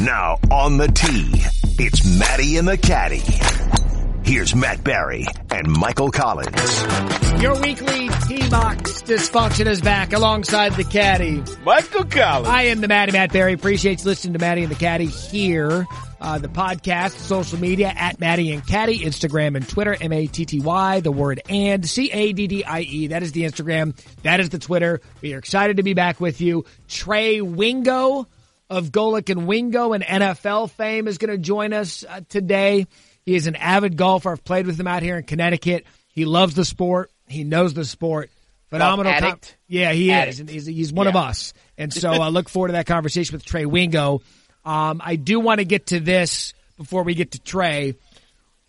Now on the tee, it's Maddie and the Caddy. Here's Matt Barry and Michael Collins. Your weekly T-Box dysfunction is back alongside the caddy. Michael Collins. I am the Maddie Matt Barry. Appreciate you listening to Maddie and the Caddy here. Uh, the podcast, social media at Maddie and Caddy, Instagram and Twitter, M-A-T-T-Y, the word and, C-A-D-D-I-E. That is the Instagram. That is the Twitter. We are excited to be back with you. Trey Wingo of Golic and Wingo and NFL fame is going to join us uh, today. He is an avid golfer. I've played with him out here in Connecticut. He loves the sport. He knows the sport. Phenomenal. Golf com- yeah, he Addict. is. And he's, he's one of us. And so I look forward to that conversation with Trey Wingo. Um, I do want to get to this before we get to Trey.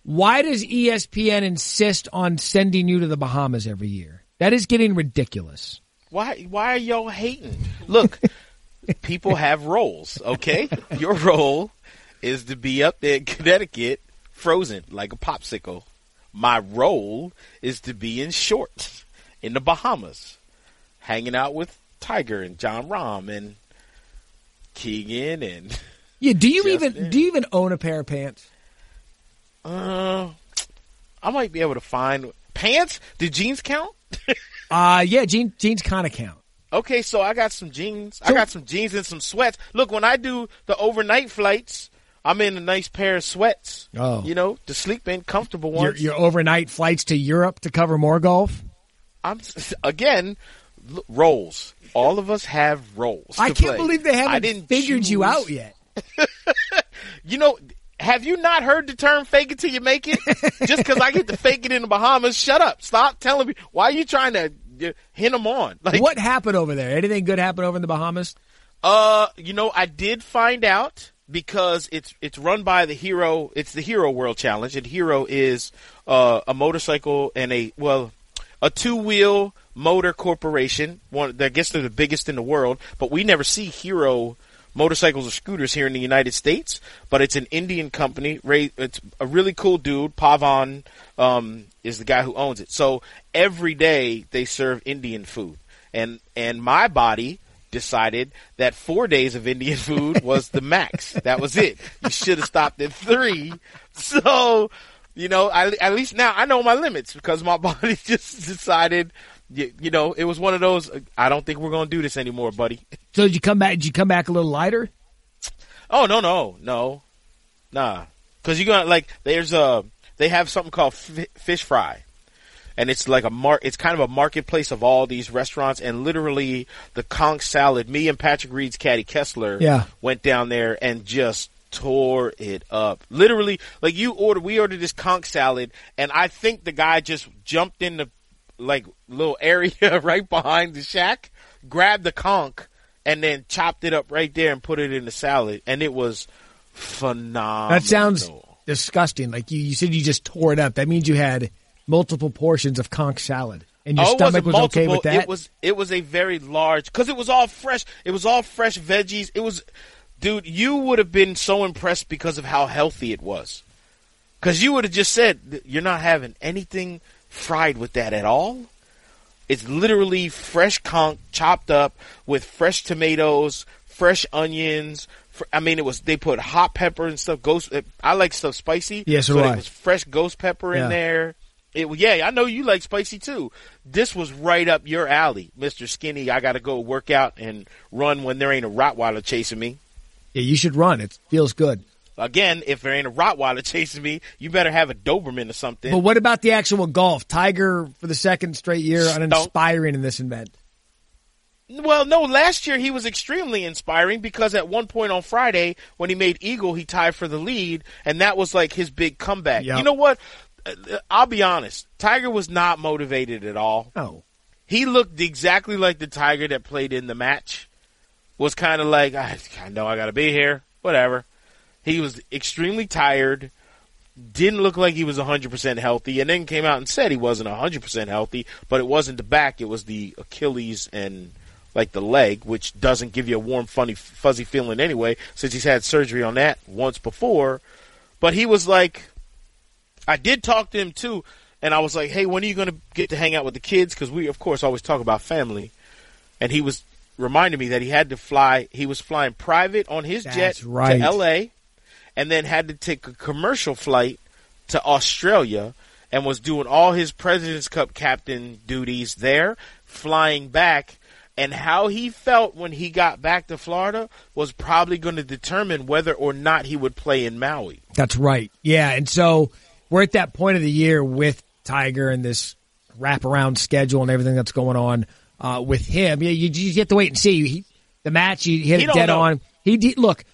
Why does ESPN insist on sending you to the Bahamas every year? That is getting ridiculous. Why why are y'all hating? Look, people have roles, okay? Your role is to be up there in Connecticut frozen like a popsicle. My role is to be in shorts in the Bahamas, hanging out with Tiger and Jon Rahm and Keegan and Yeah. Do you Just even do you even own a pair of pants? uh I might be able to find pants. Do jeans count? Uh yeah. Jeans jeans kind of count. Okay, so I got some jeans. I got some jeans and some sweats. Look, when I do the overnight flights, I'm in a nice pair of sweats. Oh. you know, to sleep in, comfortable Your, ones. your overnight flights to Europe to cover more golf. I'm again roles. All of us have roles. I can't play. believe they haven't didn't figured you out yet. You know, have you not heard the term "fake it till you make it"? Just because I get to fake it in the Bahamas, shut up. Stop telling me. Why are you trying to hint them on? Like, What happened over there? Anything good happen over in the Bahamas? Uh, you know, I did find out because it's it's run by the Hero. It's the Hero World Challenge, and Hero is uh, a motorcycle and a well, a two wheel motor corporation. One, I guess they're the biggest in the world, but we never see Hero motorcycles or scooters here in the United States. But it's an Indian company. It's a really cool dude. Pavan um, is the guy who owns it. So every day they serve Indian food, and and my body decided that four days of Indian food was the max. that was it. You should have stopped at three. So, you know, I, at least now I know my limits because my body just decided, you, you know, it was one of those. I don't think we're going to do this anymore, buddy. So did you come back? Did you come back a little lighter? Oh no, no, no, nah. Because you're gonna like, there's a they have something called f- fish fry, and it's like a mar. It's kind of a marketplace of all these restaurants, and literally the conch salad. Me and Patrick Reed's caddy Kessler, Yeah. went down there and just tore it up. Literally, like you ordered, we ordered this conch salad, and I think the guy just jumped in the like little area right behind the shack, grabbed the conch, and then chopped it up right there and put it in the salad, and it was phenomenal. That sounds disgusting. Like you, you said, you just tore it up. That means you had multiple portions of conch salad, and your Oh, stomach was okay with that. It was it was a very large because it was all fresh. It was all fresh veggies. It was, dude. You would have been so impressed because of how healthy it was. Because you would have just said you're not having anything fried with that at all. It's literally fresh conch chopped up with fresh tomatoes, fresh onions. Fr- I mean, it was they put hot pepper and stuff. Ghost. Eh, I like stuff spicy. Yeah, so so do there I. was fresh ghost pepper Yeah. in there. It yeah, I know you like spicy too. This was right up your alley, Mister Skinny. I got to go work out and run when there ain't a Rottweiler chasing me. yeah, you should run. It feels good. Again, if there ain't a Rottweiler chasing me, you better have a Doberman or something. But what about the actual golf? Tiger for the second straight year, uninspiring in this event. Well, no, last year he was extremely inspiring because at one point on Friday when he made Eagle, he tied for the lead, and that was like his big comeback. Yep. You know what? Uh, I'll be honest. Tiger was not motivated at all. Oh, He looked exactly like the Tiger that played in the match. Was kind of like, I, I know I got to be here. Whatever. He was extremely tired. Didn't look like he was 100% healthy, and then came out and said he wasn't 100% healthy, but it wasn't the back, it was the Achilles and like the leg, which doesn't give you a warm, funny, fuzzy feeling anyway, since he's had surgery on that once before. But he was like, I did talk to him too, and I was like, "Hey, when are you going to get to hang out with the kids?" Because we, of course, always talk about family. And he was reminded me that he had to fly. He was flying private on his That's jet right. to L.A. and then had to take a commercial flight to Australia and was doing all his President's Cup captain duties there, flying back. And how he felt when he got back to Florida was probably going to determine whether or not he would play in Maui. That's right. Yeah, and so we're at that point of the year with Tiger and this wraparound schedule and everything that's going on uh, with him. Yeah, you, you have to wait and see. He, the match, he hit He it dead know. on. He did, look.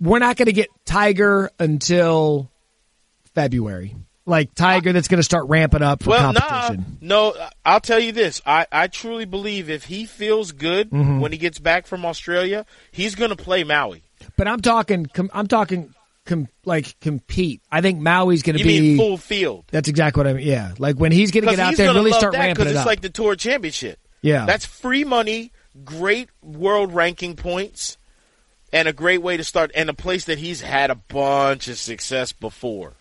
We're not going to get Tiger until February. Like Tiger, that's going to start ramping up for well, nah, no. I'll tell you this: I, I truly believe if he feels good Mm-hmm. when he gets back from Australia, he's going to play Maui. But I'm talking. Com, I'm talking. Com, like compete. I think Maui's going to be. mean full field? That's exactly what I mean. Yeah, like when he's going to get out there and really start ramping because it it's up. like the tour championship. yeah, That's free money, great world ranking points, and a great way to start, and a place that he's had a bunch of success before.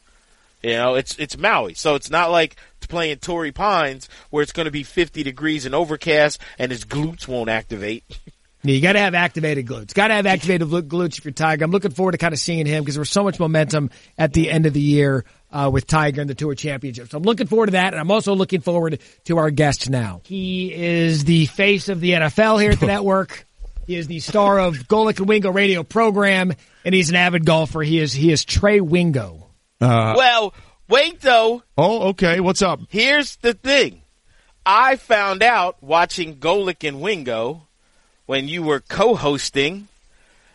You know, it's it's Maui, so it's not like playing Torrey Pines where it's going to be 50 degrees and overcast, and his glutes won't activate. Yeah, you got to have activated glutes. Got to have activated glutes if you're Tiger. I'm looking forward to kind of seeing him because there was so much momentum at the end of the year uh, with Tiger and the Tour Championship. So I'm looking forward to that, and I'm also looking forward to our guest now. He is the face of the NFL here at the network. He is the star of Golic and Wingo radio program, and he's an avid golfer. He is he is Trey Wingo. Well, wait though. Oh, okay. What's up? Here's the thing. I found out watching Golic and Wingo when you were co-hosting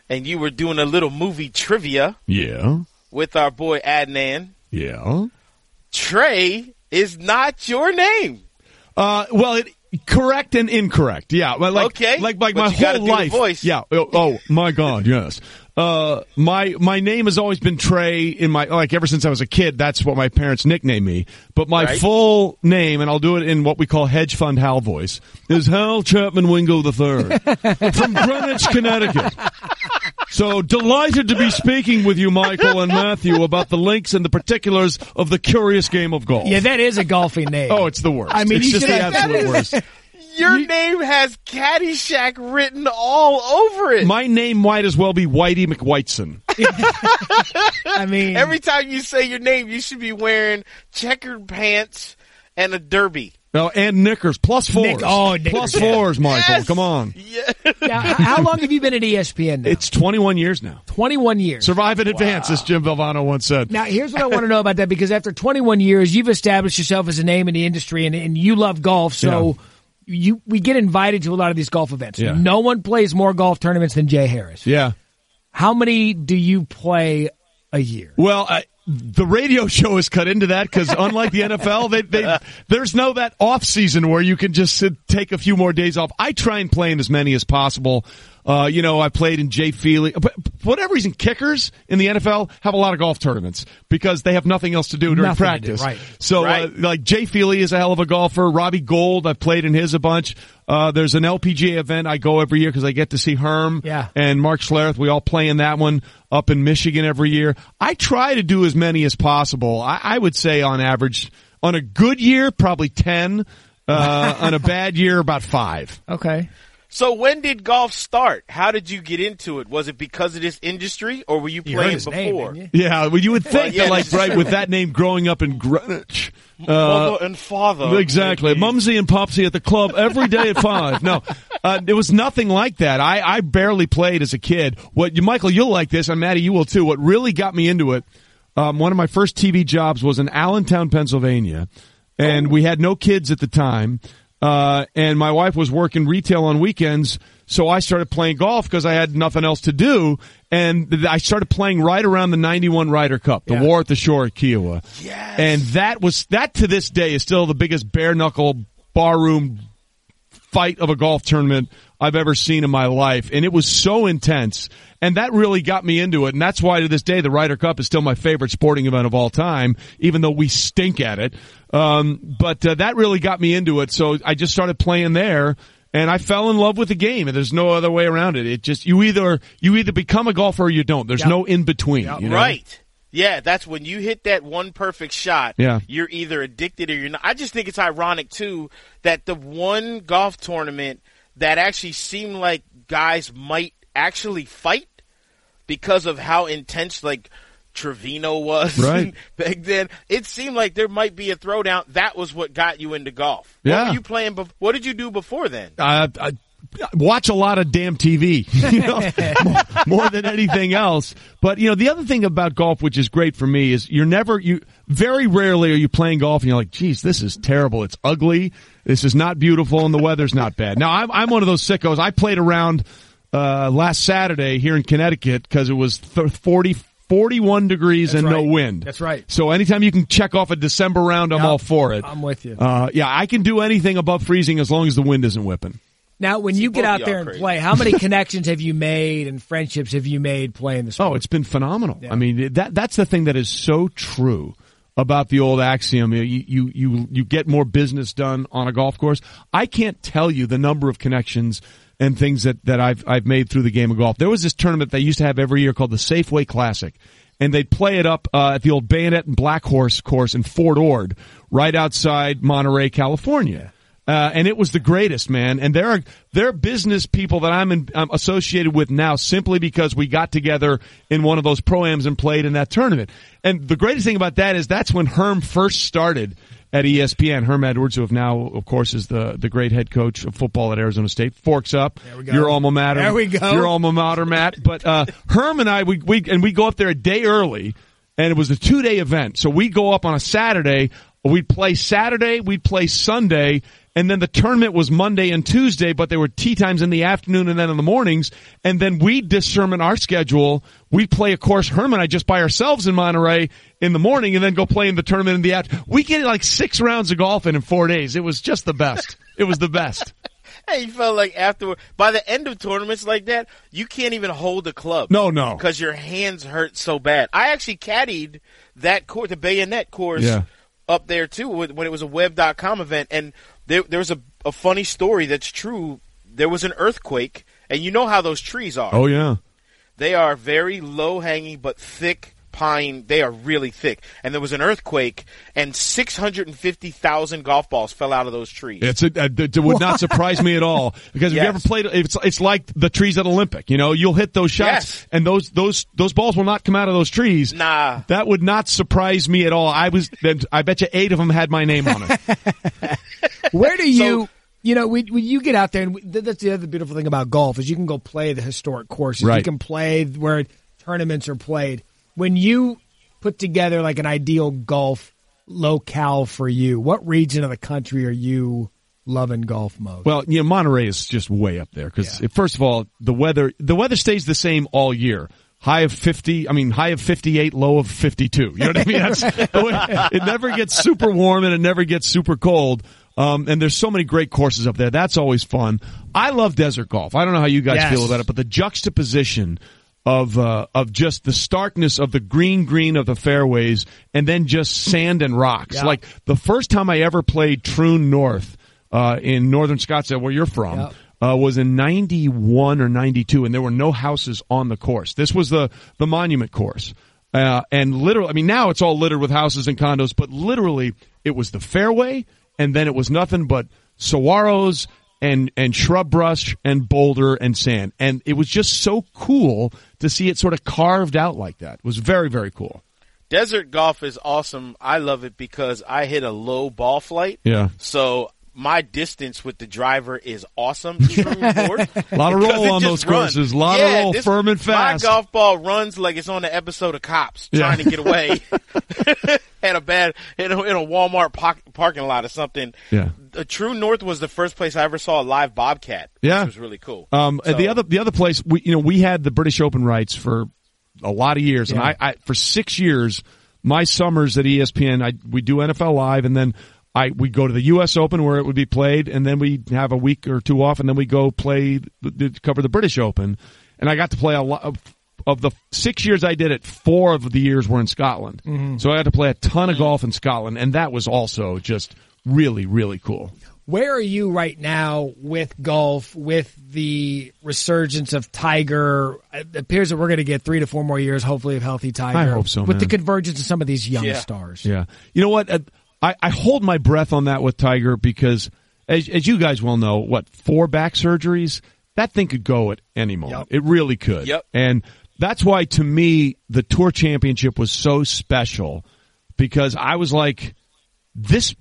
and you were doing a little movie trivia Yeah. with our boy Adnan. Yeah. Trey is not your name. Uh, well, it, correct and incorrect. Yeah. Like, Okay, Like, like but my whole life. voice. Yeah. Oh, oh, my God. Yes. Uh, my, my name has always been Trey in my, like ever since I was a kid. That's what my parents nicknamed me. But my Right. full name, and I'll do it in what we call hedge fund Hal voice, is Hal Chapman Wingo the Third from Greenwich, Connecticut. So delighted to be speaking with you, Michael and Matthew, about the links and the particulars of the curious game of golf. Yeah, that is a golfing name. Oh, it's the worst. I mean, it's you just the absolute That worst. Is- Your name has Caddyshack written all over it. My name might as well be Whitey McWhiteson. I mean, Every time you say your name, you should be wearing checkered pants and a derby. Oh, and knickers plus fours. Nick- oh, knickers, fours, Michael. Yes. Come on. Yeah. now, how long have you been at ESPN now? It's 21 years now. 21 years. Survive in advance, as Jim Valvano once said. Now, here's what I want to know about that because after 21 years, you've established yourself as a name in the industry and, and you love golf. So you we get invited to a lot of these golf events. Yeah. No one plays more golf tournaments than Jay Harris. Yeah. How many do you play a year? Well, I, the radio show is cut into that because unlike the NFL, they, they, there's no that off season where you can just sit, take a few more days off. I try and play in as many as possible. Uh, you know, I played in Jay Feely. But for whatever reason, kickers in the NFL have a lot of golf tournaments because they have nothing else to do during Nothing to do, practice. right. So, Right. Uh, like Jay Feely is a hell of a golfer. Robbie Gould, I've played in his a bunch. Uh, there's an LPGA event I go every year because I get to see Herm Yeah. and Mark Schlereth. We all play in that one up in Michigan every year. I try to do as many as possible. I, I would say on average, on a good year, probably 10. Uh, on a bad year, about five. Okay. So when did golf start? How did you get into it? Was it because of this industry, or were you You playing his name, before? didn't you? Yeah, well, you would think yeah, that, like, right, with that name growing up in Greenwich. Uh, Mother and father. Exactly. Mumsy and Popsy at the club every day at five. No, uh, it was nothing like that. I, I barely played as a kid. What you, Michael, you'll like this, and Maddie, you will too. What really got me into it, um, one of my first TV jobs was in Allentown, Pennsylvania, and we had no kids at the time. Uh, and my wife was working retail on weekends, so I started playing golf because I had nothing else to do. And th- I started playing right around the 91 Ryder Cup, the Yeah. war at the shore at Kiawah. Yes. And that was, that to this day is still the biggest bare knuckle barroom fight of a golf tournament I've ever seen in my life. And it was so intense. And that really got me into it. And that's why to this day, the Ryder Cup is still my favorite sporting event of all time, even though we stink at it. Um, but uh, that really got me into it. So I just started playing there. And I fell in love with the game, and there's no other way around it. It just you either you either become a golfer or you don't. There's Yep. no in between. you know? Right. Yeah, that's when you hit that one perfect shot. Yeah. You're either addicted or you're not. I just think it's ironic too that the one golf tournament that actually seemed like guys might actually fight because of how intense like Trevino was Right. back then. It seemed like there might be a throwdown. That was what got you into golf. Yeah. What were you playing? Bef- what did you do before then? uh, I watch a lot of damn TV, you know, more, more than anything else. But you know, the other thing about golf, which is great for me, is you're never you. Very rarely are you playing golf and you're like, "Geez, this is terrible. It's ugly. This is not beautiful, and the weather's not bad." Now, I'm I'm one of those sickos. I played around uh, last Saturday here in Connecticut because it was th- 40. 41 degrees That's and no wind. That's right. So anytime you can check off a December round, I'm Yep. all for it. I'm with you. Uh, yeah, I can do anything above freezing as long as the wind isn't whipping. Now, when you get out there and crazy. play, how many connections have you made and friendships have you made playing the sport? Oh, it's been phenomenal. I mean, that that's the thing that is so true about the old axiom. You, you you you get more business done on a golf course. I can't tell you the number of connections and things that that I've I've made through the game of golf. There was this tournament they used to have every year called the Safeway Classic. And they'd play it up uh, at the old Bayonet and Black Horse course in Fort Ord, right outside Monterey, California. Uh, and it was the greatest, man. And there are there are business people that I'm, in, I'm associated with now simply because we got together in one of those proams and played in that tournament. And the greatest thing about that is that's when Herm first started at ESPN. Herm Edwards, who have now, of course, is the the great head coach of football at Arizona State. Forks up. we go. Your alma mater. There we go. Your alma mater, Matt. But uh, Herm and I, we, we and we go up there a day early, and it was a two day event. So we go up on a Saturday. We'd play Saturday. We'd play Sunday. And then the tournament was Monday and Tuesday, but there were tee times in the afternoon and then in the mornings. And then we'd determine our schedule. We'd play a course, Herman and I just by ourselves in Monterey in the morning and then go play in the tournament in the afternoon. We get like six rounds of golf in in four days. It was just the best. It was the best. Hey, you felt like afterward, by the end of tournaments like that, you can't even hold a club. No, no. Because your hands hurt so bad. I actually caddied that course, the bayonet course, Yeah. Up there too, when when it was a web.com event. And there, there was a, a funny story that's true. There was an earthquake, and you know how those trees are. Oh yeah. They are very low hanging but thick pine. They are really thick. And there was an earthquake, and 650,000 golf balls fell out of those trees. It's a, uh, it would not surprise me at all because if you ever played, it's it's like the trees at Olympic. You know, you'll hit those shots, Yes. and those those those balls will not come out of those trees. Nah. that would not surprise me at all. I was, I bet you eight of them had my name on it. Where do you, you know, when, when you get out there, and we, that's the other beautiful thing about golf is you can go play the historic courses. You can play where tournaments are played. When you put together like an ideal golf locale for you, what region of the country are you loving golf most? well, you know, Monterey is just way up there because first of all, the weather the weather stays the same all year. High of fifty, I mean, high of fifty-eight, low of fifty-two. You know what I mean? That's, it never gets super warm and it never gets super cold. Um, and there's so many great courses up there. That's always fun. I love desert golf. I don't know how you guys Yes. feel about it, but the juxtaposition of uh, of just the starkness of the green green of the fairways and then just sand and rocks. Yeah. Like the first time I ever played Troon North uh, in northern Scottsdale, where you're from. Yep. Uh, was in 91 or 92 and there were no houses on the course. This was the, the monument course. Uh, and literally, I mean, now it's all littered with houses and condos, but literally it was the fairway and then it was nothing but saguaros and, and shrub brush and boulder and sand. And it was just so cool to see it sort of carved out like that. Was very, very cool. Desert golf is awesome. I love it because I hit a low ball flight. Yeah. So my distance with the driver is awesome. A lot of roll on those runs. courses. A lot Yeah, of roll, this- firm and fast. My golf ball runs like it's on the episode of Cops Yeah. trying to get away. Had a bad in a, in a Walmart poc- parking lot or something. Yeah. The Troon North was the first place I ever saw a live bobcat. Yeah. which was really cool. Um, and the other the other place we you know we had the British Open rights for a lot of years, and I, I for six years my summers at ESPN I we do NFL live, and then I we go to the U.S. Open where it would be played, and then we have a week or two off, and then we go play cover the British Open, and I got to play a lot of. Of the six years I did it, four of the years were in Scotland. Mm-hmm. So I had to play a ton of mm-hmm. golf in Scotland, and that was also just really, really cool. Where are you right now with golf, with the resurgence of Tiger? It appears that we're going to get three to four more years, hopefully, of healthy Tiger. I hope so, With the convergence of some of these young Yeah. stars. Yeah. You know what? I, I hold my breath on that with Tiger because as, as you guys well know, what four back surgeries? That thing could go at any moment. It really could. Yep. And that's why, to me, the tour championship was so special because I was like, this.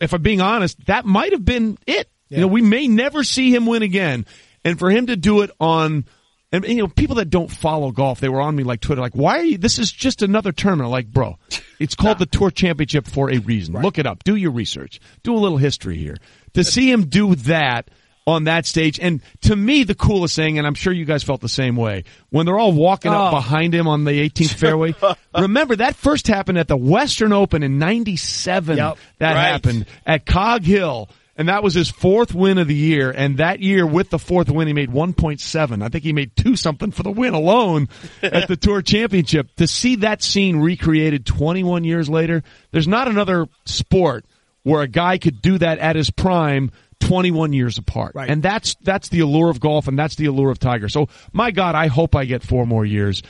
If I'm being honest, that might have been it. You know, we may never see him win again, and for him to do it on. And you know, people that don't follow golf, they were on me like Twitter, like, "Why are you? This is just another tournament." I'm like, bro, it's called the Tour Championship for a reason. Look it up. Do your research. Do a little history here. To see him do that on that stage, and to me, the coolest thing, and I'm sure you guys felt the same way, when they're all walking up Oh. behind him on the 18th fairway. remember that first happened at the Western Open in '97. Yep. That Right. happened at Cog Hill. And that was his fourth win of the year. And that year, with the fourth win, he made 1.7. I think he made two something for the win alone at the Tour Championship. To see that scene recreated 21 years later, there's not another sport where a guy could do that at his prime 21 years apart. Right. And that's, that's the allure of golf and that's the allure of Tiger. So my God, I hope I get four more years.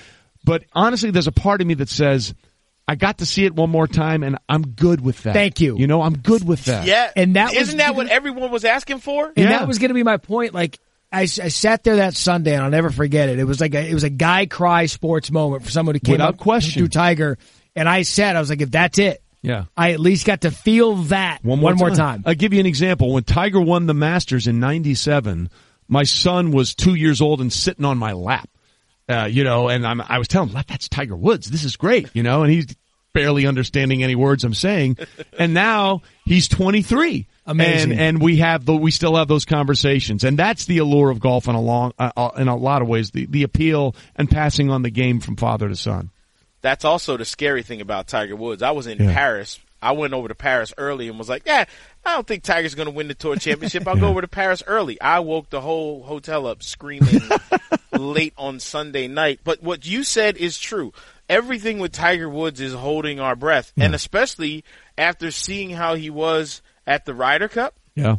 But honestly, there's a part of me that says, I got to see it one more time and I'm good with that. Thank you. You know, I'm good with that. Yeah, And that was- isn't that what everyone was asking for? And Yeah. that was going to be my point. Like I, I sat there that Sunday, and I'll never forget it. It was like a, it was a guy cry sports moment for someone who came Without up question. to Tiger. And I said, I was like, if that's it, Yeah. I at least got to feel that One one more, more, time. I'll give you an example. When Tiger won the Masters in 97, my son was two years old and sitting on my lap. Uh, you know, and I'm, I was telling him, that's Tiger Woods. This is great, you know, and he's barely understanding any words I'm saying. and now he's 23. Amazing. And, and we have the, we still have those conversations. And that's the allure of golf in a long, uh, uh, in a lot of ways, the, the appeal and passing on the game from father to son. That's also the scary thing about Tiger Woods. I was in Yeah. Paris. I went over to Paris early and was like, "Yeah, I don't think Tiger's going to win the Tour Championship. I'll go over to Paris early." I woke the whole hotel up screaming late on Sunday night. But what you said is true. Everything with Tiger Woods is holding our breath, and especially after seeing how he was at the Ryder Cup, Yeah.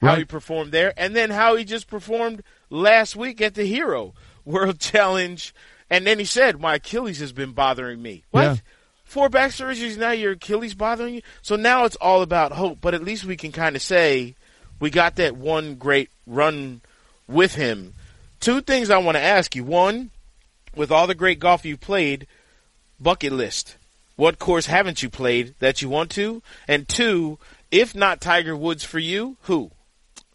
how he performed there, and then how he just performed last week at the Hero World Challenge. And then he said, "My Achilles has been bothering me." What? Yeah. Four back surgeries now. Your Achilles bothering you. So now it's all about hope. But at least we can kind of say we got that one great run with him. Two things I want to ask you. One, with all the great golf you played, bucket list. What course haven't you played that you want to? And two, if not Tiger Woods for you, who?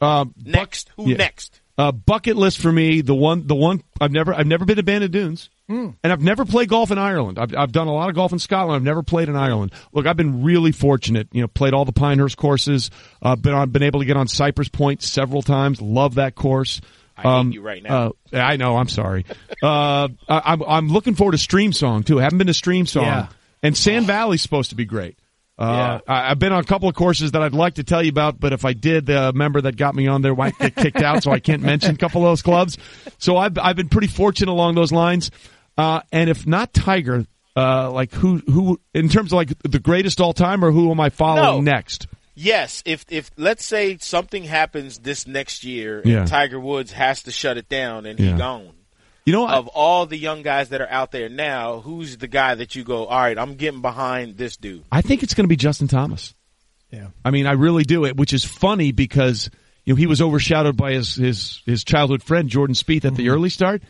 Uh, Next, who yeah. next? Uh, bucket list for me. The one, the one I've never, I've never been to Bandon Dunes, Hmm. and I've never played golf in Ireland. I've, I've done a lot of golf in Scotland. I've never played in Ireland. Look, I've been really fortunate. You know, played all the Pinehurst courses. Uh, been on, been able to get on Cypress Point several times. Love that course. I hate you right now. Uh, I know. I'm sorry. uh, I, I'm, I'm looking forward to Streamsong too. I haven't been to Streamsong, Yeah. and Sand Valley's supposed to be great. Uh, I, I've been on a couple of courses that I'd like to tell you about, but if I did, the member that got me on there might get kicked out, so I can't mention a couple of those clubs. So I've I've been pretty fortunate along those lines. Uh, and if not Tiger, uh, like who who in terms of like the greatest all time, or who am I following No. next? Yes, if if let's say something happens this next year and Yeah. Tiger Woods has to shut it down and Yeah. he's gone. You know, I- Of all the young guys that are out there now, who's the guy that you go, all right, I'm getting behind this dude? I think it's going to be Justin Thomas. Yeah. I mean, I really do it, which is funny because you know he was overshadowed by his his his childhood friend Jordan Spieth at the mm-hmm. early start.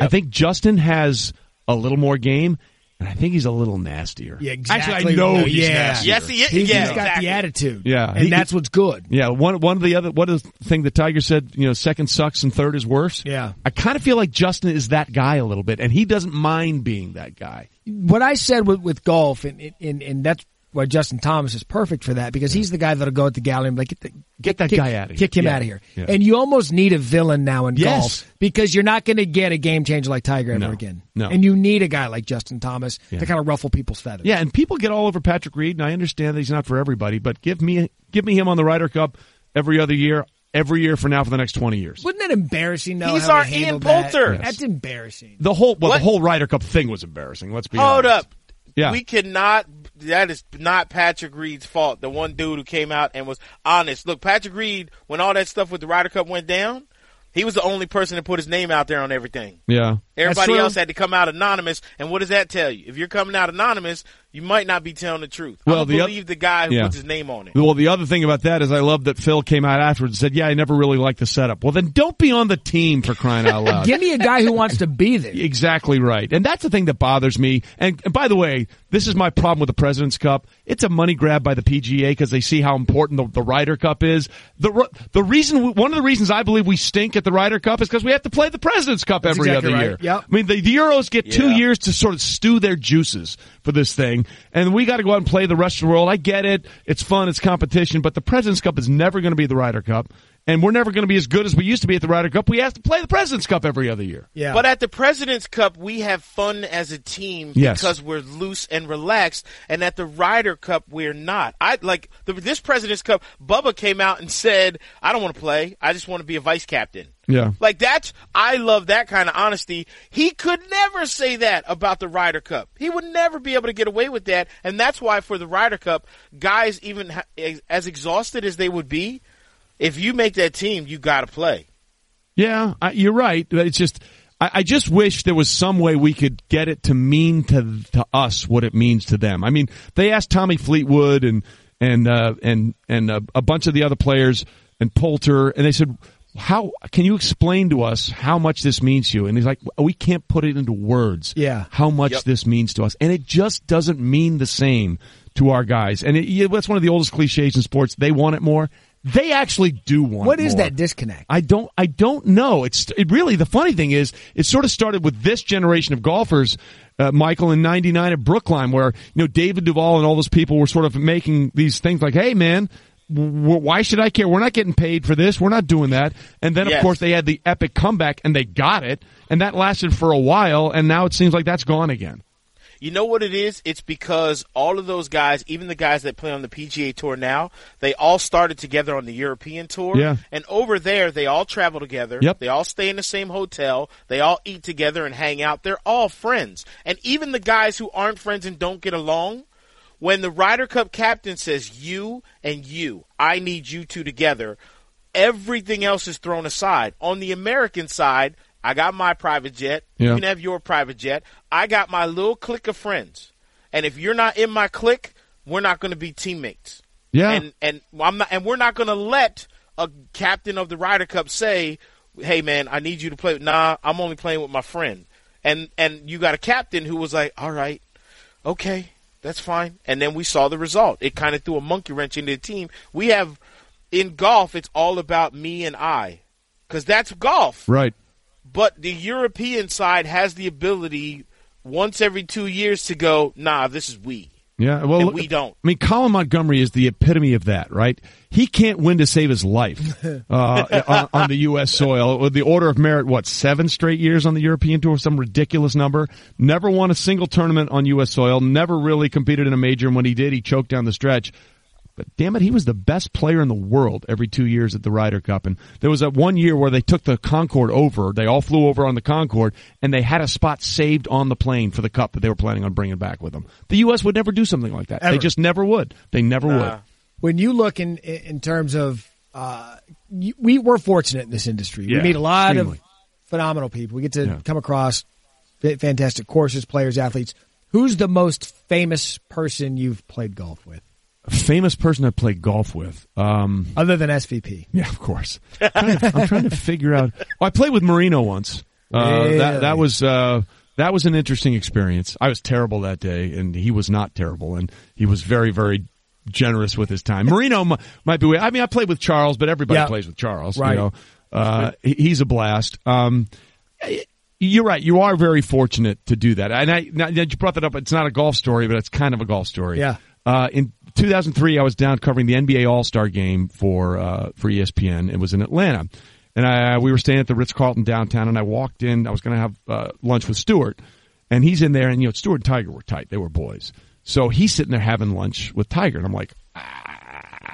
I think Justin has a little more game, and I think he's a little nastier. Yeah, exactly. Actually, I know No, he's yeah. nastier. Yes, he is. He's yeah, got exactly. the attitude. Yeah, And he- that's what's good. Yeah, one one of the other what is the thing that Tiger said, you know, second sucks and third is worse. Yeah. I kind of feel like Justin is that guy a little bit, and he doesn't mind being that guy. what I said with, with golf, and, and and that's why Justin Thomas is perfect for that because he's the guy that'll go at the gallery and be like, get, the, Get that kick, guy outta here. kick him Yeah. out of here. Yeah. And you almost need a villain now in Yes. golf because you're not going to get a game changer like Tiger ever No. again. No. And you need a guy like Justin Thomas Yeah. to kind of ruffle people's feathers. Yeah, and people get all over Patrick Reed, and I understand that he's not for everybody, but give me give me him on the Ryder Cup every other year, every year for now for the next twenty years. Wasn't that embarrassing? Though, He's how our Ian handled that? Poulter. Yes. That's embarrassing. The whole well, What? the whole Ryder Cup thing was embarrassing. Let's be Hold honest. up. Yeah. We cannot. That is not Patrick Reed's fault. The one dude who came out and was honest. Look, Patrick Reed, when all that stuff with the Ryder Cup went down, he was the only person to put his name out there on everything. Yeah, Everybody else had to come out anonymous. And what does that tell you? If you're coming out anonymous, you might not be telling the truth. Well, Well, the oth- believe the guy who Yeah. puts his name on it. Well, the other thing about that is I love that Phil came out afterwards and said, "Yeah, I never really liked the setup." Well, then don't be on the team for crying out loud. Give me a guy who wants to be there. Exactly right. And that's the thing that bothers me. And, and by the way, this is my problem with the President's Cup. It's a money grab by the PGA because they see how important the, the Ryder Cup is. The the reason one of the reasons I believe we stink at the Ryder Cup is because we have to play the President's Cup That's every exactly other right. year. Yep. I mean, the, the Euros get two Yeah. years to sort of stew their juices for this thing, and we got to go out and play the rest of the world. I get it; it's fun, it's competition, but the President's Cup is never going to be the Ryder Cup, and we're never going to be as good as we used to be at the Ryder Cup. We have to play the President's Cup every other year. Yeah. But at the President's Cup, we have fun as a team Yes. because we're loose and relaxed. And at the Ryder Cup, we're not. I like the, this President's Cup. Bubba came out and said, "I don't want to play. I just want to be a vice captain." Yeah. Like that's I love that kind of honesty. He could never say that about the Ryder Cup. He would never be able to get away with that, and that's why for the Ryder Cup, guys even ha- as exhausted as they would be, if you make that team, you got to play. Yeah, I, you're right. It's just, I, I just wish there was some way we could get it to mean to to us what it means to them. I mean, they asked Tommy Fleetwood and and uh, and and uh, a bunch of the other players and Poulter, and they said, "How can you explain to us how much this means to you?" And he's like, "We can't put it into words. Yeah. how much Yep. this means to us, and it just doesn't mean the same to our guys. And it, yeah, that's one of the oldest cliches in sports. They want it more." They actually do want What is more. that disconnect? I don't. I don't know. It's it really the funny thing is it sort of started with this generation of golfers, uh, Michael in '99 at Brookline, where you know David Duval and all those people were sort of making these things like, "Hey, man." w- Why should I care? We're not getting paid for this. We're not doing that. And then, of course, they had the epic comeback and they got it. And that lasted for a while. And now it seems like that's gone again. You know what it is? It's because all of those guys, even the guys that play on the PGA Tour now, they all started together on the European Tour. Yeah. And over there, they all travel together. Yep. They all stay in the same hotel. They all eat together and hang out. They're all friends. And even the guys who aren't friends and don't get along, when the Ryder Cup captain says, you and you, I need you two together, everything else is thrown aside. On the American side, I got my private jet. Yeah. You can have your private jet. I got my little clique of friends. And if you're not in my clique, we're not going to be teammates. Yeah. And and I'm not and we're not going to let a captain of the Ryder Cup say, "Hey man, I need you to play." Nah, I'm only playing with my friend. And and you got a captain who was like, "All right. Okay. That's fine." And then we saw the result. It kind of threw a monkey wrench into the team. We have in golf, it's all about me and I. Cuz that's golf. Right. But the European side has the ability once every 2 years to go, "Nah, this is we." Yeah, well, And look- we don't. I mean, Colin Montgomerie is the epitome of that, right? He can't win to save his life uh, on, on the U.S. soil. With the order of merit, what seven straight years on the European tour, some ridiculous number. Never won a single tournament on U.S. soil. Never really competed in a major, and when he did, he choked down the stretch. But damn it, he was the best player in the world every two years at the Ryder Cup. And there was that one year where they took the Concorde over. They all flew over on the Concorde, and they had a spot saved on the plane for the cup that they were planning on bringing back with them. The U.S. would never do something like that. They just never would. They never would. When you look in in terms of uh, we we're fortunate in this industry. Yeah, we meet a lot extremely. of phenomenal people. We get to Yeah. come across fantastic courses, players, athletes. Who's the most famous person you've played golf with, A famous person I played golf with. Um, other than SVP? Yeah, of course. I'm trying to, I'm trying to figure out. Oh, I played with Marino once. Uh, that that was uh, that was an interesting experience. I was terrible that day, and he was not terrible, and he was very very generous with his time. Marino might be. I mean, I played with Charles, but everybody Yeah. plays with Charles. Right. You know, uh, he's a blast. Um, you're right. You are very fortunate to do that. And I, now you brought that up. It's not a golf story, but it's kind of a golf story. Yeah. Uh, in 2003, I was down covering the NBA All Star Game for uh, for ESPN. It was in Atlanta, and I, we were staying at the Ritz Carlton downtown. And I walked in. I was going to have uh, lunch with Stuart, and he's in there. And you know, Stuart and Tiger were tight. They were boys. So he's sitting there having lunch with Tiger, and I'm like,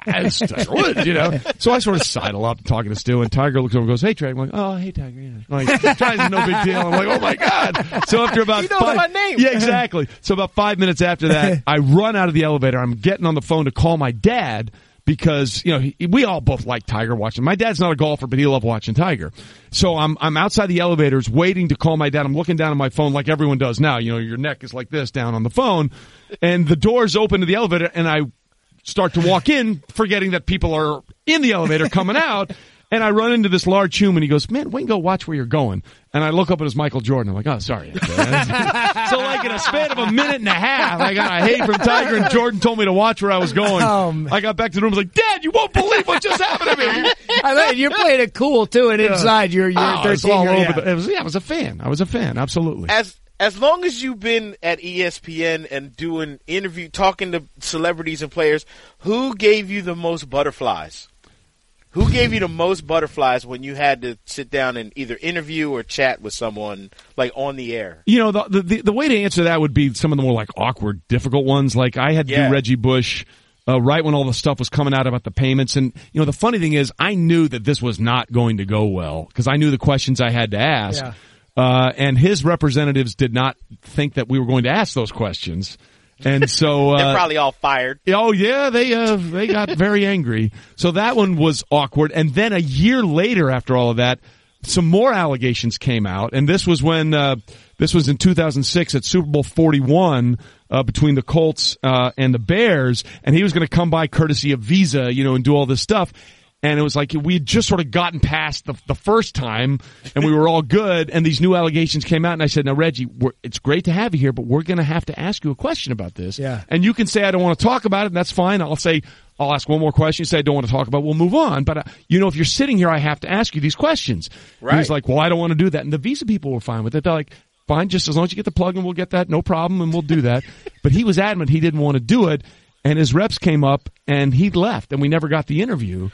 as Tiger would, you know. So I sort of sidle up talking to Stu, and Tiger looks over and goes, "Hey, Trey." I'm like, "Oh, hey, Tiger." Yeah. Like, Tiger's no big deal. I'm like, "Oh my god!" So after about He knows five, my name. yeah, exactly. So about five minutes after that, I run out of the elevator. I'm getting on the phone to call my dad because you know he, we all both like Tiger watching. My dad's not a golfer, but he loved watching Tiger. So I'm I'm outside the elevators waiting to call my dad. I'm looking down at my phone like everyone does now. You know, your neck is like this down on the phone, and the doors open to the elevator, and I start to walk in, forgetting that people are in the elevator coming out. And I run into this large human. He goes, "Man, Wayne, go watch where you're going." And I look up at his Michael Jordan. I'm like, "Oh, sorry." so, like in a span of a minute and a half, I got a hate from Tiger, and Jordan told me to watch where I was going. Um, I got back to the room. I was like, "Dad, you won't believe what just happened to me." I mean, you're playing it cool too, and inside you're you're Oh, 13. all over yeah. the- it was, yeah, I was a fan. I was a fan. Absolutely. as as long as you've been at ESPN and doing interview, talking to celebrities and players, who gave you the most butterflies? Who gave you the most butterflies when you had to sit down and either interview or chat with someone like on the air? You know, the, the the way to answer that would be some of the more like awkward, difficult ones. Like I had to Yeah. do Reggie Bush. Uh, right when all the stuff was coming out about the payments, and you know the funny thing is, I knew that this was not going to go well because I knew the questions I had to ask, Yeah. Uh, and his representatives did not think that we were going to ask those questions, and so They're uh, probably all fired. Oh yeah, they uh they got very angry. So that one was awkward. And then a year later, after all of that, some more allegations came out, and this was when uh, this was in 2006 at Super Bowl 41 uh, between the Colts uh, and the Bears, and he was going to come by courtesy of Visa, you know, and do all this stuff. And it was like we had just sort of gotten past the, the first time, and we were all good. And these new allegations came out, and I said, "Now, Reggie, we're, it's great to have you here, but we're going to have to ask you a question about this." Yeah. And you can say, I don't want to talk about it, and that's fine. I'll say, I'll ask one more question. You say, I don't want to talk about it. We'll move on. But, uh, you know, if you're sitting here, I have to ask you these questions. Right. He's like, well, I don't want to do that. And the visa people were fine with it. They're like, fine, just as long as you get the plug and we'll get that, no problem, and we'll do that. but he was adamant he didn't want to do it. And his reps came up and he left and we never got the interview.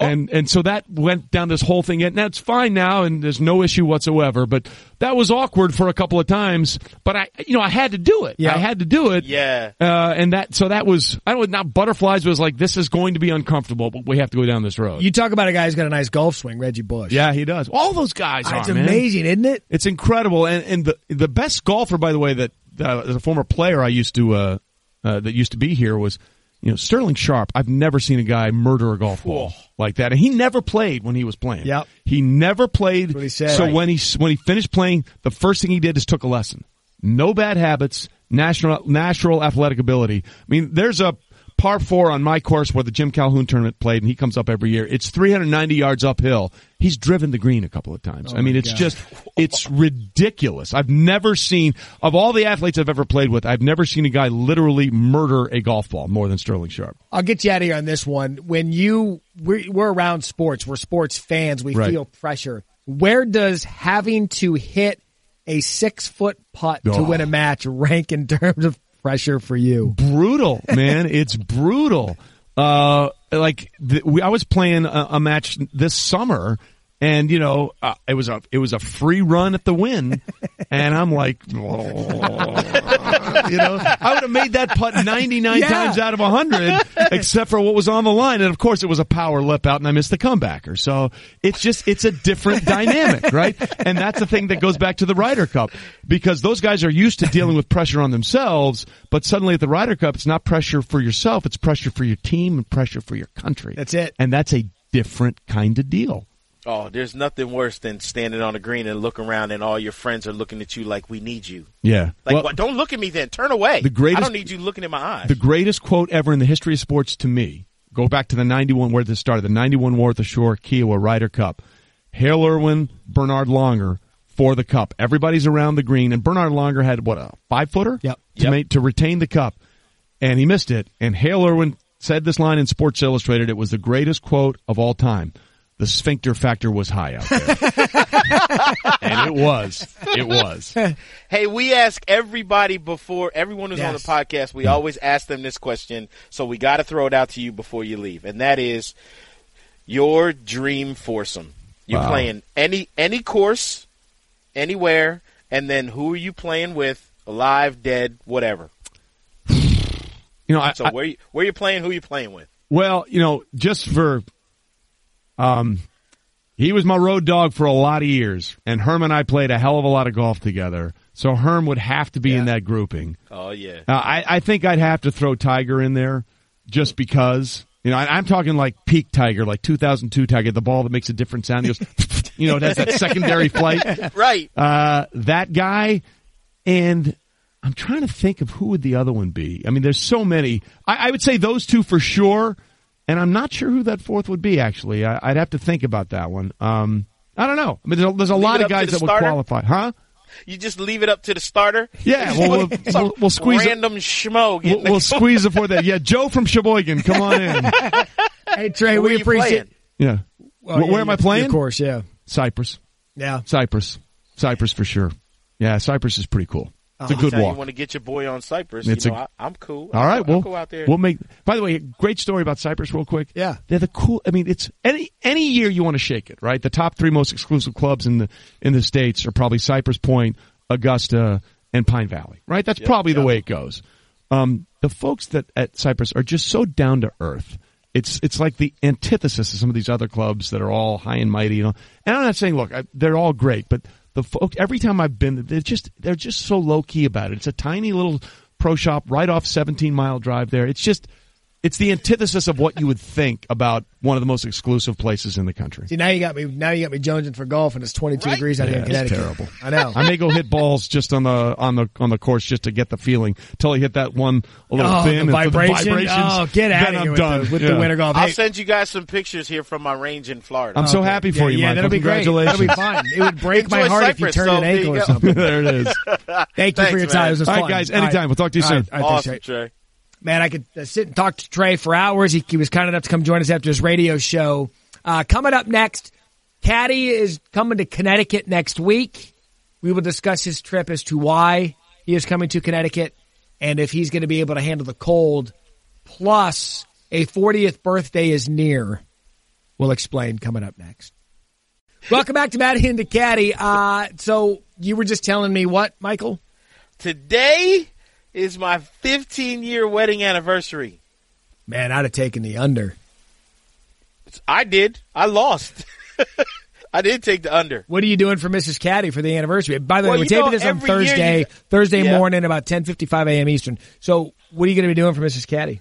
And and so that went down this whole thing. And that's fine now, and there's no issue whatsoever. But that was awkward for a couple of times. But I, you know, I had to do it. Yeah. I had to do it. Yeah. Uh, and that, so that was, I don't know, not butterflies was like, this is going to be uncomfortable, but we have to go down this road. You talk about a guy who's got a nice golf swing, Reggie Bush. yeah, he does. All those guys are, it's man. amazing, isn't it? It's incredible. And, and the, the best golfer, by the way, that, uh, as a former player I used to, uh, uh, that used to be here was, you know, Sterling Sharpe. I've never seen a guy murder a golf ball like that. And he never played when he was playing. Yep. He never played. he. So Right. when he, when he finished playing, the first thing he did is took a lesson. No bad habits, natural, natural athletic ability. I mean, there's a par four on my course where the Jim Calhoun tournament played and he comes up every year. It's 390 yards uphill. He's driven the green a couple of times. Oh I mean, it's just, it's ridiculous. I've never seen, of all the athletes I've ever played with, I've never seen a guy literally murder a golf ball more than Sterling Sharpe. I'll get you out of here on this one. When you we're, we're around sports, we're sports fans. We Right. feel pressure. Where does having to hit a six foot putt to Oh. win a match rank in terms of pressure for you? brutal, man. it's brutal. Uh, like the, we, I was playing a, a match this summer, and you know, uh, it was a it was a free run at the win, and I'm like, oh. you know, I would have made that putt 99 Yeah. times out of 100, except for what was on the line, and of course, it was a power lip out, and I missed the comebacker. So it's just it's a different dynamic, right? And that's the thing that goes back to the Ryder Cup because those guys are used to dealing with pressure on themselves, but suddenly at the Ryder Cup, it's not pressure for yourself; it's pressure for your team and pressure for your country. That's it. and that's a different kind of deal. Oh, there's nothing worse than standing on the green and look around and all your friends are looking at you like we need you. Yeah, Like, Well, what, don't look at me then. Turn away. The greatest- I don't need you looking in my eyes. the greatest quote ever in the history of sports to me. Go back to the 91 where this started, the 91 War at the Shore Kiawah Ryder Cup. Hale Irwin, Bernhard Langer for the cup. Everybody's around the green and Bernhard Langer had what a five footer? Yep. To Yep. make, to retain the cup. And he missed it. And Hale Irwin said this line in Sports Illustrated. It was the greatest quote of all time. The sphincter factor was high out there. and it was. It was. Hey, we ask everybody before everyone who's on the podcast. We always ask them this question, so we got to throw it out to you before you leave, and that is your dream foursome. You're Wow. playing any any course, anywhere, and then who are you playing with? Alive, dead, whatever. You know, I, So I- where you, where you playing? Who you playing with? Well, you know, just for, um, he was my road dog for a lot of years, and Herm and I played a hell of a lot of golf together. So Herm would have to be in that grouping. Oh yeah, Uh, I, I think I'd have to throw Tiger in there just because. You know, I, I'm talking like peak Tiger, like 2002 Tiger, the ball that makes a different sound. He goes, you know, it has that secondary flight. Right. Uh, that guy, and I'm trying to think of who would the other one be. I mean, there's so many. I, I would say those two for sure, and I'm not sure who that fourth would be. Actually, I, I'd have to think about that one. Um, I don't know. I mean, there's a, there's a lot of guys the that would qualify, huh? You just leave it up to the starter. Yeah, well, we'll, we'll, we'll squeeze it. random schmo. We'll, we'll squeeze it for that. Yeah, Joe from Sheboygan, come on in. Hey Trey, Where we you appreciate. playing? Yeah. Oh, Where- yeah, where am I playing? Of course, yeah, Cypress. yeah. Cypress. Cypress for sure. Yeah, Cypress is pretty cool. It's a good Anytime walk. You want to get your boy on Cypress? It's you know, I, I'm cool. All right, I'll go, we'll I'll go out there. we'll make. By the way, great story about Cypress, real quick. Yeah. they're the cool. I mean, it's any any year you want to shake it, right? The top three most exclusive clubs in the in the states are probably Cypress Point, Augusta, and Pine Valley, right? That's probably the way it goes. Um, the folks that at Cypress are just so down to earth. It's it's like the antithesis of some of these other clubs that are all high and mighty, you know. And I'm not saying, look, I, they're all great, but the every time I've been, they're just they're just so low key about it. It's a tiny little pro shop right off 17 mile drive there. It's just it's the antithesis of what you would think about one of the most exclusive places in the country. See, now you got me. Now you got me jonesing for golf, and it's 22 Right? degrees out here in Yeah, it's Connecticut. terrible. I know. I may go hit balls just on the on the on the course just to get the feeling till I hit that one a little Oh, thin the and for vibration? vibrations. Oh, get out of here I'm with done the- with the Yeah. winter golf. I'll Hey, send you guys some pictures here from my range in Florida. I'm so Okay. happy for yeah, you, yeah, Michael. that'll be great. That'll be fine. It would break my Enjoy heart if you Cypress, turned so an there ankle or something. there it is. Thank you Thanks, for your time. It was All right, fun. guys, anytime. We'll talk to you soon. right, awesome. Trey. Man, I could uh, sit and talk to Trey for hours. He, he was kind enough to come join us after his radio show. Uh, coming up next, Caddy is coming to Connecticut next week. We will discuss his trip as to why he is coming to Connecticut and if he's going to be able to handle the cold. Plus, a 40th birthday is near. We'll explain coming up next. Welcome back to Matt the Caddy. Uh, so you were just telling me what, Michael? Today is my 15 year wedding anniversary. Man, I'd have taken the under. I did. I lost. I did take the under. What are you doing for Mrs. Caddy for the anniversary? By the way, we're taping know, this on Thursday, you- Thursday Yeah. morning, about ten fifty five a.m. Eastern. So, what are you going to be doing for Mrs. Caddy?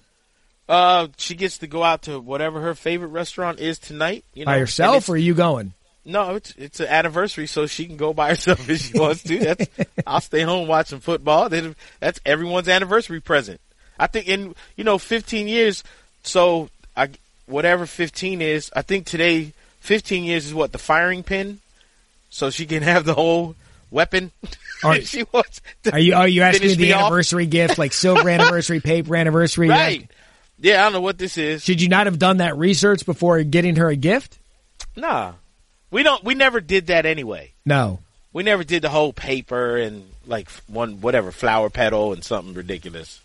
Uh, she gets to go out to whatever her favorite restaurant is tonight. You know, By yourself, or are you going? No, it's it's an anniversary, so she can go by herself if she wants to. That's I'll stay home watching football. That's everyone's anniversary present. I think in you know 15 years, so I whatever 15 is. I think today 15 years is what the firing pin, so she can have the whole weapon. Are- if she wants. Are you are you asking the me off. anniversary gift, like silver anniversary, paper anniversary? Right. Yeah, I don't know what this is. Should you not have done that research before getting her a gift? Nah, we don't. We never did that anyway. No. We never did the whole paper and like one whatever flower petal and something ridiculous.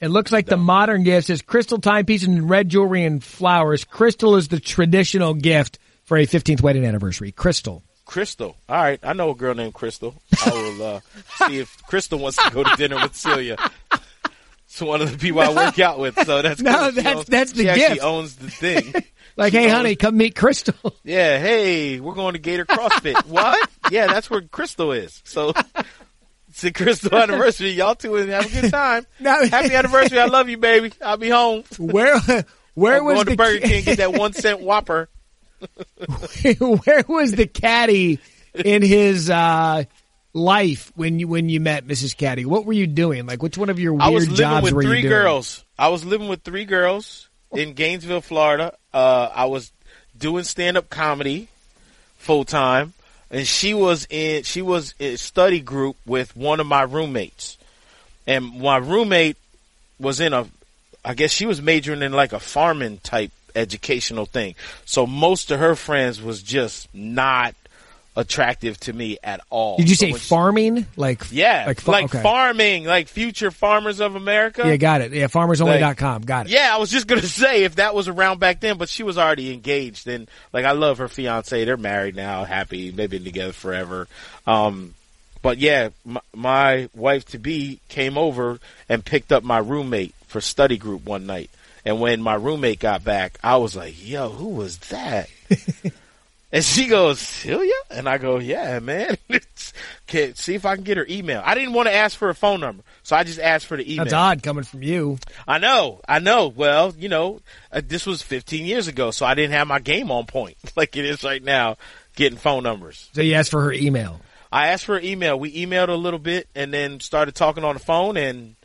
It looks like the modern gift is crystal timepieces and red jewelry and flowers. Crystal is the traditional gift for a 15th wedding anniversary. Crystal. Crystal. All right, I know a girl named Crystal. I will uh, see if Crystal wants to go to dinner with Celia. It's one of the people I work out with, so that's No, cool. That's- owns- that's the she gift. owns the thing. Like, hey, honey, come meet Crystal. Yeah, hey, we're going to Gator CrossFit. what? Yeah, that's where Crystal is. So it's a Crystal anniversary. Y'all two and have a good time. No. Happy anniversary. I love you, baby. I'll be home. Where where I'm was going the to Burger King get that one cent Whopper. where was the caddy in his uh, life when you when you met Mrs. Caddy? What were you doing? Like, which one of your weird I was living jobs with were three you doing? girls. I was living with three girls in Gainesville, Florida. Uh, I was doing stand up comedy full time, and she was in she was in a study group with one of my roommates, and my roommate was in a, I guess she was majoring in like a farming type educational thing. So most of her friends was just not attractive to me at all. Did you So say when she- farming? Like yeah, like, like, okay. farming, like future farmers of America. Yeah, got it. Yeah, farmersonly.com. Got it. Yeah, I was just gonna say if that was around back then, but she was already engaged, and like I love her fiance. They're married now, happy. They've been together forever. Um, but yeah, my, my wife to be came over and picked up my roommate for study group one night. And when my roommate got back, I was like, "Yo, who was that?" and she goes, "Celia," and I go, "Yeah, man, can see if I can get her email. I didn't want to ask for a phone number, so I just asked for the email. That's odd coming from you. I know, I know. Well, you know, uh, this was 15 years ago, so I didn't have my game on point like it is right now, getting phone numbers. So you asked for her email. I asked for her email. We emailed a little bit and then started talking on the phone and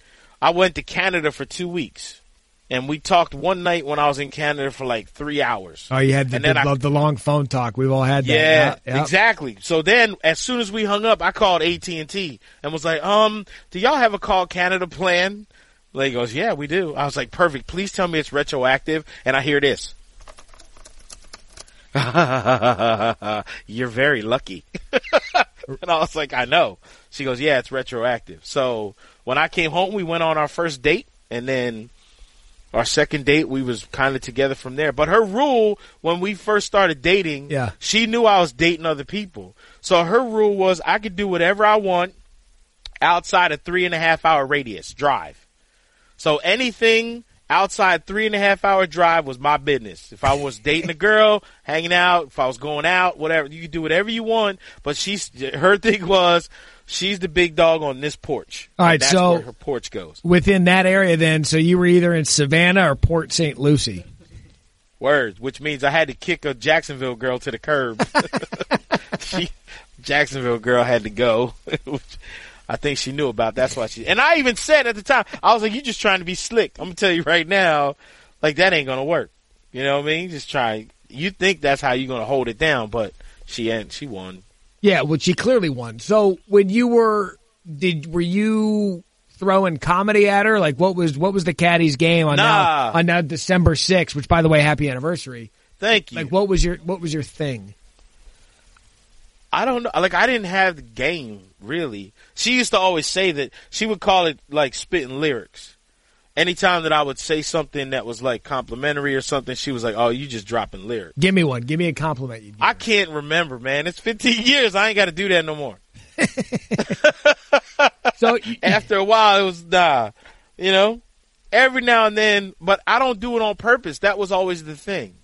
I went to Canada for two weeks. And we talked one night when I was in Canada for like three hours. Oh, you had the, the, I- the long phone talk. We've all had that. Yeah, yeah. exactly. So then, as soon as we hung up, I called AT and T and was like, "Um, do y'all have a call Canada plan?" Lady goes, "Yeah, we do." I was like, "Perfect. Please tell me it's retroactive." And I hear this. You're very lucky. and I was like, "I know." She goes, "Yeah, it's retroactive." So when I came home, we went on our first date, and then our second date, we was kind of together from there. But her rule when we first started dating, Yeah. she knew I was dating other people. So her rule was I could do whatever I want outside a three and a half hour radius drive. So anything outside three and a half hour drive was my business. If I was dating a girl, hanging out, if I was going out, whatever, you could do whatever you want. But she's her thing was she's the big dog on this porch. All right, so- her porch goes. Within that area, then, so you were either in Savannah or Port St. Lucie. Words, which means I had to kick a Jacksonville girl to the curb. she, Jacksonville girl had to go. I think she knew about. That's why she. And I even said at the time, I was like, "You just trying to be slick." I'm gonna tell you right now, like that ain't gonna work. You know what I mean? Just try. You think that's how you're gonna hold it down, but she ain't. She won. Yeah, well, she clearly won. So when you were, did were you throwing comedy at her? Like, what was what was the caddy's game on Nah. now on now December sixth? Which, by the way, happy anniversary. Thank you. Like, what was your what was your thing? I don't know. Like I didn't have the game really. She used to always say that she would call it like spitting lyrics. Anytime that I would say something that was like complimentary or something, she was like, "Oh, you just dropping lyrics." Give me one. Give me a compliment. You I can't remember, man. It's 15 years. I ain't got to do that no more. so After a while, it was nah. You know, every now and then, but I don't do it on purpose. That was always the thing.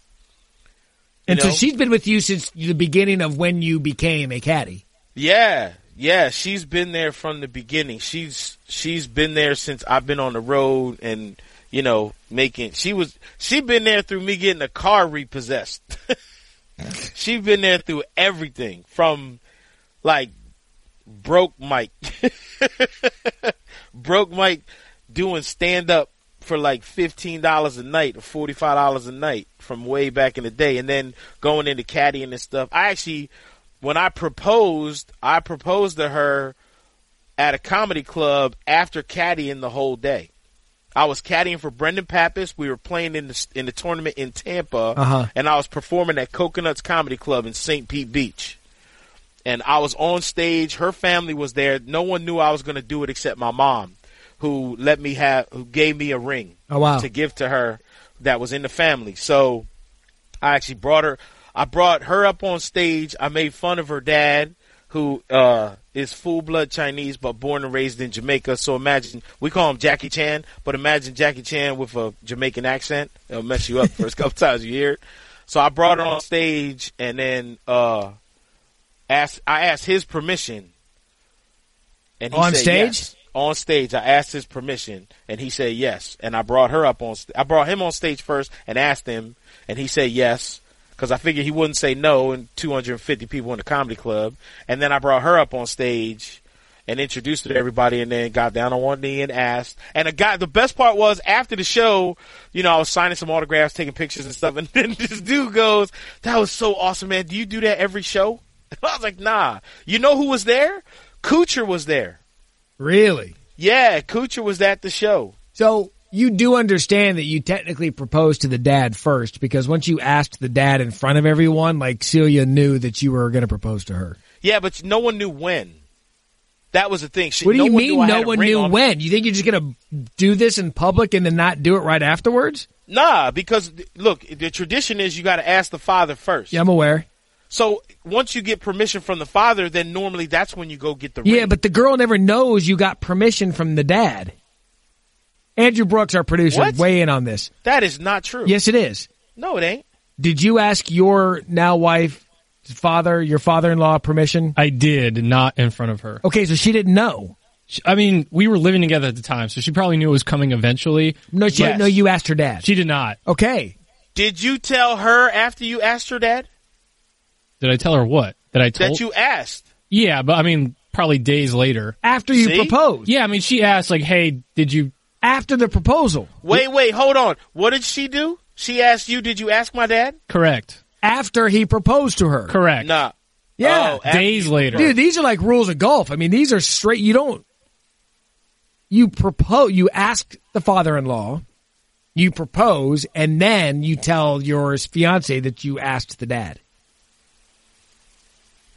and you so she's been with you since the beginning of when you became a caddy. Yeah, yeah, she's been there from the beginning. She's she's been there since I've been on the road and you know making. She was she been there through me getting a car repossessed. she been there through everything from like broke Mike, broke Mike doing stand up for like fifteen dollars a night or forty five dollars a night from way back in the day, and then going into caddying and stuff. I actually when I proposed, I proposed to her at a comedy club after caddying the whole day. I was caddying for Brenden Pappas. We were playing in the in the tournament in Tampa, Uh-huh. and I was performing at Coconuts Comedy Club in St. Pete Beach. And I was on stage. Her family was there. No one knew I was going to do it except my mom, who let me have, who gave me a ring Oh wow! to give to her that was in the family. So I actually brought her. I brought her up on stage. I made fun of her dad, who uh, is full blood Chinese but born and raised in Jamaica. So imagine we call him Jackie Chan, but imagine Jackie Chan with a Jamaican accent. It'll mess you up the first couple times you hear it. So I brought her on stage and then uh, asked. I asked his permission. And he On stage? yes on stage. I asked his permission, and he said yes. And I brought her up on. I brought him on stage first and asked him, and he said yes because I figured he wouldn't say no. And 250 people in the comedy club, and then I brought her up on stage and introduced her to everybody, and then got down on one knee and asked. And the guy, the best part was after the show, you know, I was signing some autographs, taking pictures and stuff, and then this dude goes, "That was so awesome, man! Do you do that every show?" I was like, "Nah." You know who was there? Kuchar was there. really? Yeah, Kuchar was at the show. So you do understand that you technically proposed to the dad first because once you asked the dad in front of everyone, like Celia knew that you were going to propose to her. Yeah, but no one knew when. That was the thing. She, What do no you one mean knew no one knew on- when? You think you're just going to do this in public and then not do it right afterwards? Nah, because look, the tradition is you got to ask the father first. Yeah, I'm aware. So once you get permission from the father, then normally that's when you go get the ring. Yeah, but the girl never knows you got permission from the dad. Andrew Brooks, our producer, What? weigh in on this. that is not true. Yes, it is. No, it ain't. Did you ask your now wife father, your father-in-law permission? I did not in front of her. Okay, so she didn't know. She- I mean, we were living together at the time, so she probably knew it was coming eventually. No, she Yes. no. You asked her dad. She did not. okay, Did you tell her after you asked her dad Did I tell her what? That I told? that you asked? yeah, but I mean, probably days later. after you See? proposed. Yeah, I mean, she asked like, "Hey, did you?" After the proposal. Wait, wait, hold on. What did she do? She asked you, "Did you ask my dad?" Correct. After he proposed to her. Correct. Nah. Yeah. Oh, Days you- later. Dude, these are like rules of golf. I mean, these are straight. You don't. You propose. You ask the father-in-law. You propose, and then you tell your fiance that you asked the dad.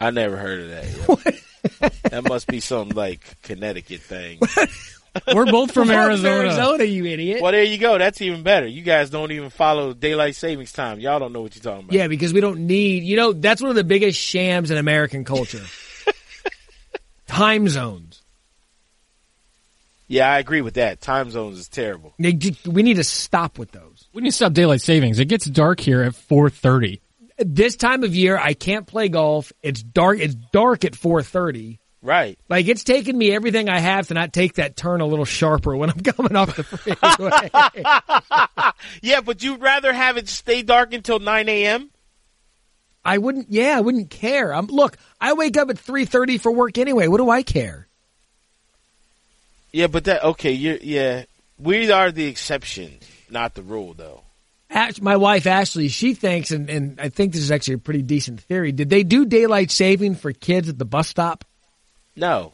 I never heard of that. that must be some like Connecticut thing. We're both from Fuck Arizona. Arizona, you idiot. well, there you go. That's even better. You guys don't even follow daylight savings time. Y'all don't know what you're talking about. Yeah, because we don't need. You know, that's one of the biggest shams in American culture. Time zones. Yeah, I agree with that. Time zones is terrible. We need to stop with those. We need to stop daylight savings. It gets dark here at four thirty. This time of year, I can't play golf. It's dark. It's dark at four thirty. Right. Like it's taken me everything I have to not take that turn a little sharper when I'm coming off the freeway. Yeah, but you'd rather have it stay dark until 9 a.m. I wouldn't. Yeah, I wouldn't care. I'm look. I wake up at three thirty for work anyway. What do I care? Yeah, but that okay. You're yeah. We are the exception, not the rule, though. Ash, my wife Ashley, she thinks, and, and I think this is actually a pretty decent theory. Did they do daylight saving for kids at the bus stop? No.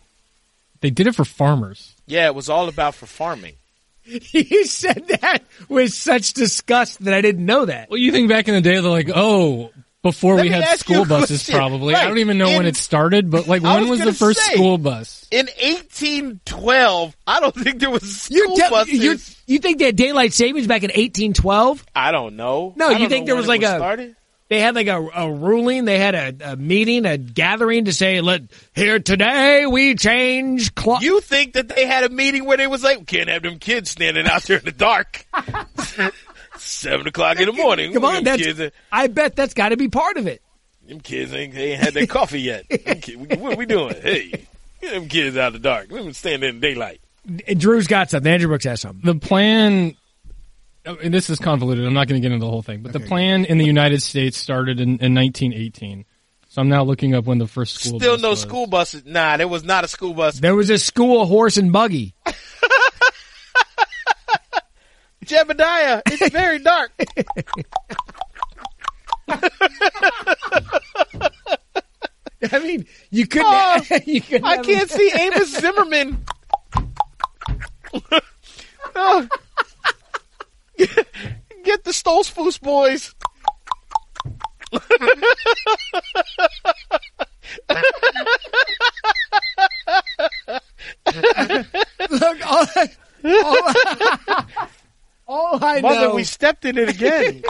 They did it for farmers. Yeah, it was all about for farming. you said that with such disgust that I didn't know that. Well, you think back in the day, they're like, oh, before Let we had school buses, question. probably. I don't even know when it started, but like, when was was the first say- school bus? In 1812, I don't think there was school You tell buses. you you think they had daylight savings back in 1812? I don't know. No, I you think there when was it like a- started? They had like a, a ruling. They had a, a meeting, a gathering to say, "Let here today we change clock." You think that they had a meeting where they was like, we can't have them kids standing out there in the dark. Seven o'clock in the morning. Come on, that's. kids, I bet that's got to be part of it. them kids ain't, they ain't had their coffee yet. Them kid- what are we doing? Hey, get them kids out of the dark. Let them stand in the daylight. And Drew's got something. Andrew Brooks has something. The plan, Oh, and this is convoluted. I'm not going to get into the whole thing, but the plan in the United States started in, in 1918. So I'm now looking up when the first school Still bus no was. school buses. Nah, there was not a school bus. There was a school horse and buggy. Jebediah, it's very dark. I mean, you couldn't. Oh, you couldn't I can't see Amos Zimmerman. Oh. Get the Stoltzfus boys. Look, all, all, all I Mother, know, we stepped in it again.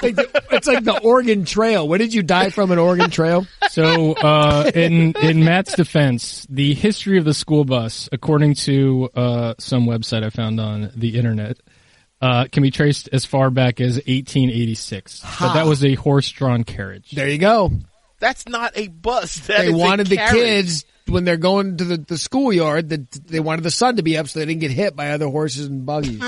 it's like the Oregon Trail. What did you die from? An Oregon Trail? So, uh, in in Matt's defense, the history of the school bus, according to uh, some website I found on the internet, uh, can be traced as far back as 1886. But that was a horse-drawn carriage. There you go. That's not a bus. That they is a wanted the kids when they're going to the, the schoolyard that they wanted the sun to be up so they didn't get hit by other horses and buggies.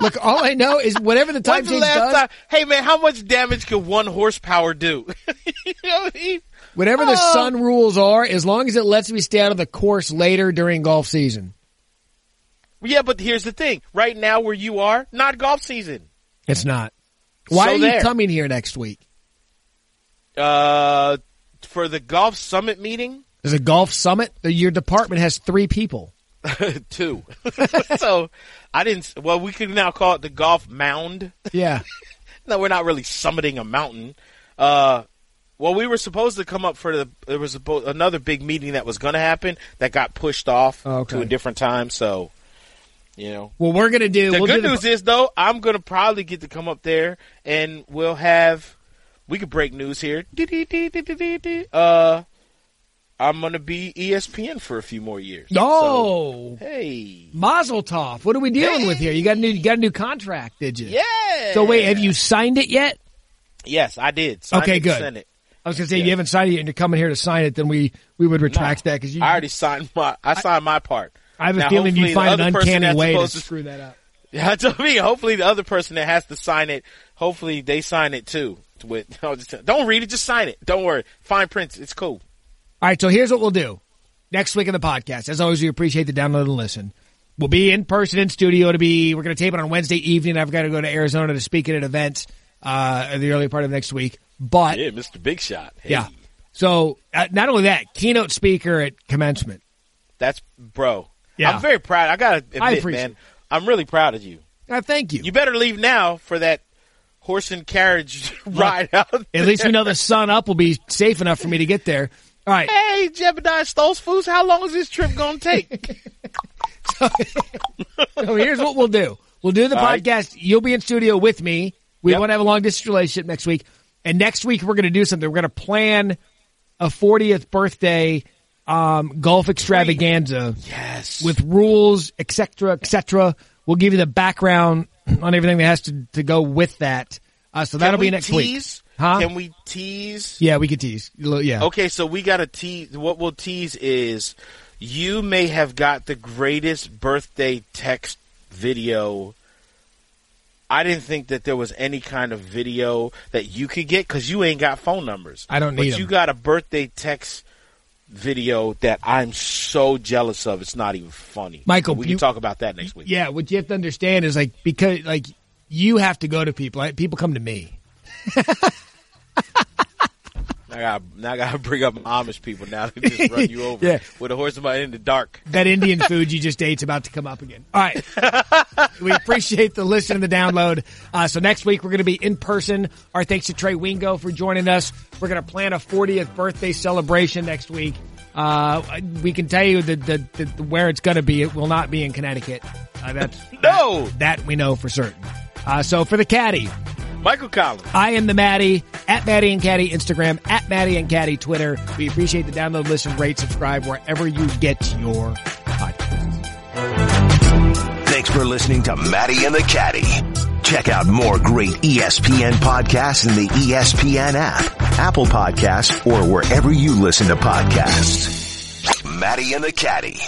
Look, all I know is whatever the time When's the change last does, time? Hey man, how much damage could one horsepower do? you know, he- whatever the Oh. sun rules are, as long as it lets me stay out of the course later during golf season, yeah, but here's the thing. Right now, where you are, not golf season. it's not. Why So are you there. coming here next week? Uh, for the golf summit meeting, There's a golf summit. Your department has three people. two. so I didn't. Well, we could now call it the golf mound. Yeah. No, we're not really summiting a mountain. Uh, well, we were supposed to come up for the. There was a, another big meeting that was going to happen that got pushed off Oh, okay. to a different time. So, you know, What we're gonna do? the we'll good do news is though, I'm going to probably get to come up there, and we'll have. We could break news here. Uh, I'm going to be ESPN for a few more years. No, So, hey, Mazel Tov. What are we dealing with here? You got a new, you got a new contract, did you? yeah. So wait, have you signed it yet? Yes, I did. Signed Okay, good. Sent it. I was going to say, if you haven't signed it yet and you're coming here to sign it, then we, we would retract that because you, I already signed my. I signed my part. I have a Now, feeling you find an uncanny way to to- screw that up. Yeah, to me, hopefully the other person that has to sign it, hopefully they sign it too. With just, don't read it, just sign it. Don't worry, fine print. It's cool. All right, so here's what we'll do. Next week in the podcast, as always, we appreciate the download and listen. We'll be in person in studio to be, we're going to tape it on Wednesday evening. I've got to go to Arizona to speak at an event, uh, in the early part of next week. But, Yeah, Mr. Big Shot. Hey, yeah. So, uh, not only that, keynote speaker at commencement. that's bro. Yeah. I'm very proud. I gotta admit, I appreciate man. I'm really proud of you. Uh, thank you. You better leave now for that horse and carriage ride out. At least we know the sun up will be safe enough for me to get there. All right. Hey, Jebediah Stoltzfus, how long is this trip gonna take? So here's what we'll do. We'll do the All right. podcast. You'll be in studio with me. We Yep. won't have a long distance relationship next week. And next week we're going to do something. We're going to plan a 40th birthday um, golf extravaganza yes. with rules, et cetera, et cetera. We'll give you the background on everything that has to, to go with that. Uh, so that'll be next week. tease? Huh? Can we tease? Yeah, we could tease. Yeah. Okay, so we got to tease. What we'll tease is you may have got the greatest birthday text video. I didn't think that there was any kind of video that you could get because you ain't got phone numbers. I don't But need you got a birthday text video that I'm so jealous of. It's not even funny. Michael, we you- can talk about that next week. Yeah, what you have to understand is like because like you have to go to people. Like, people come to me. I got now I got to bring up Amish people now to just run you over Yeah. with a horse in the dark. That Indian food you just ate's about to come up again. All right. we appreciate the listen and the download. Uh, so next week we're going to be in person. Our thanks to Trey Wingo for joining us. We're going to plan a 40th birthday celebration next week. Uh, we can tell you that the, the, the where it's going to be. It will not be in Connecticut. Uh, that's No, that we know for certain. Uh, so for the caddy, Michael Collins. I am the Maddie at Maddie and Caddy Instagram at Maddie and Caddy Twitter. We appreciate the download, listen, rate, subscribe wherever you get your podcasts. Thanks for listening to Maddie and the Caddy. Check out more great ESPN podcasts in the ESPN app, Apple Podcasts, or wherever you listen to podcasts. Maddie and the Caddy.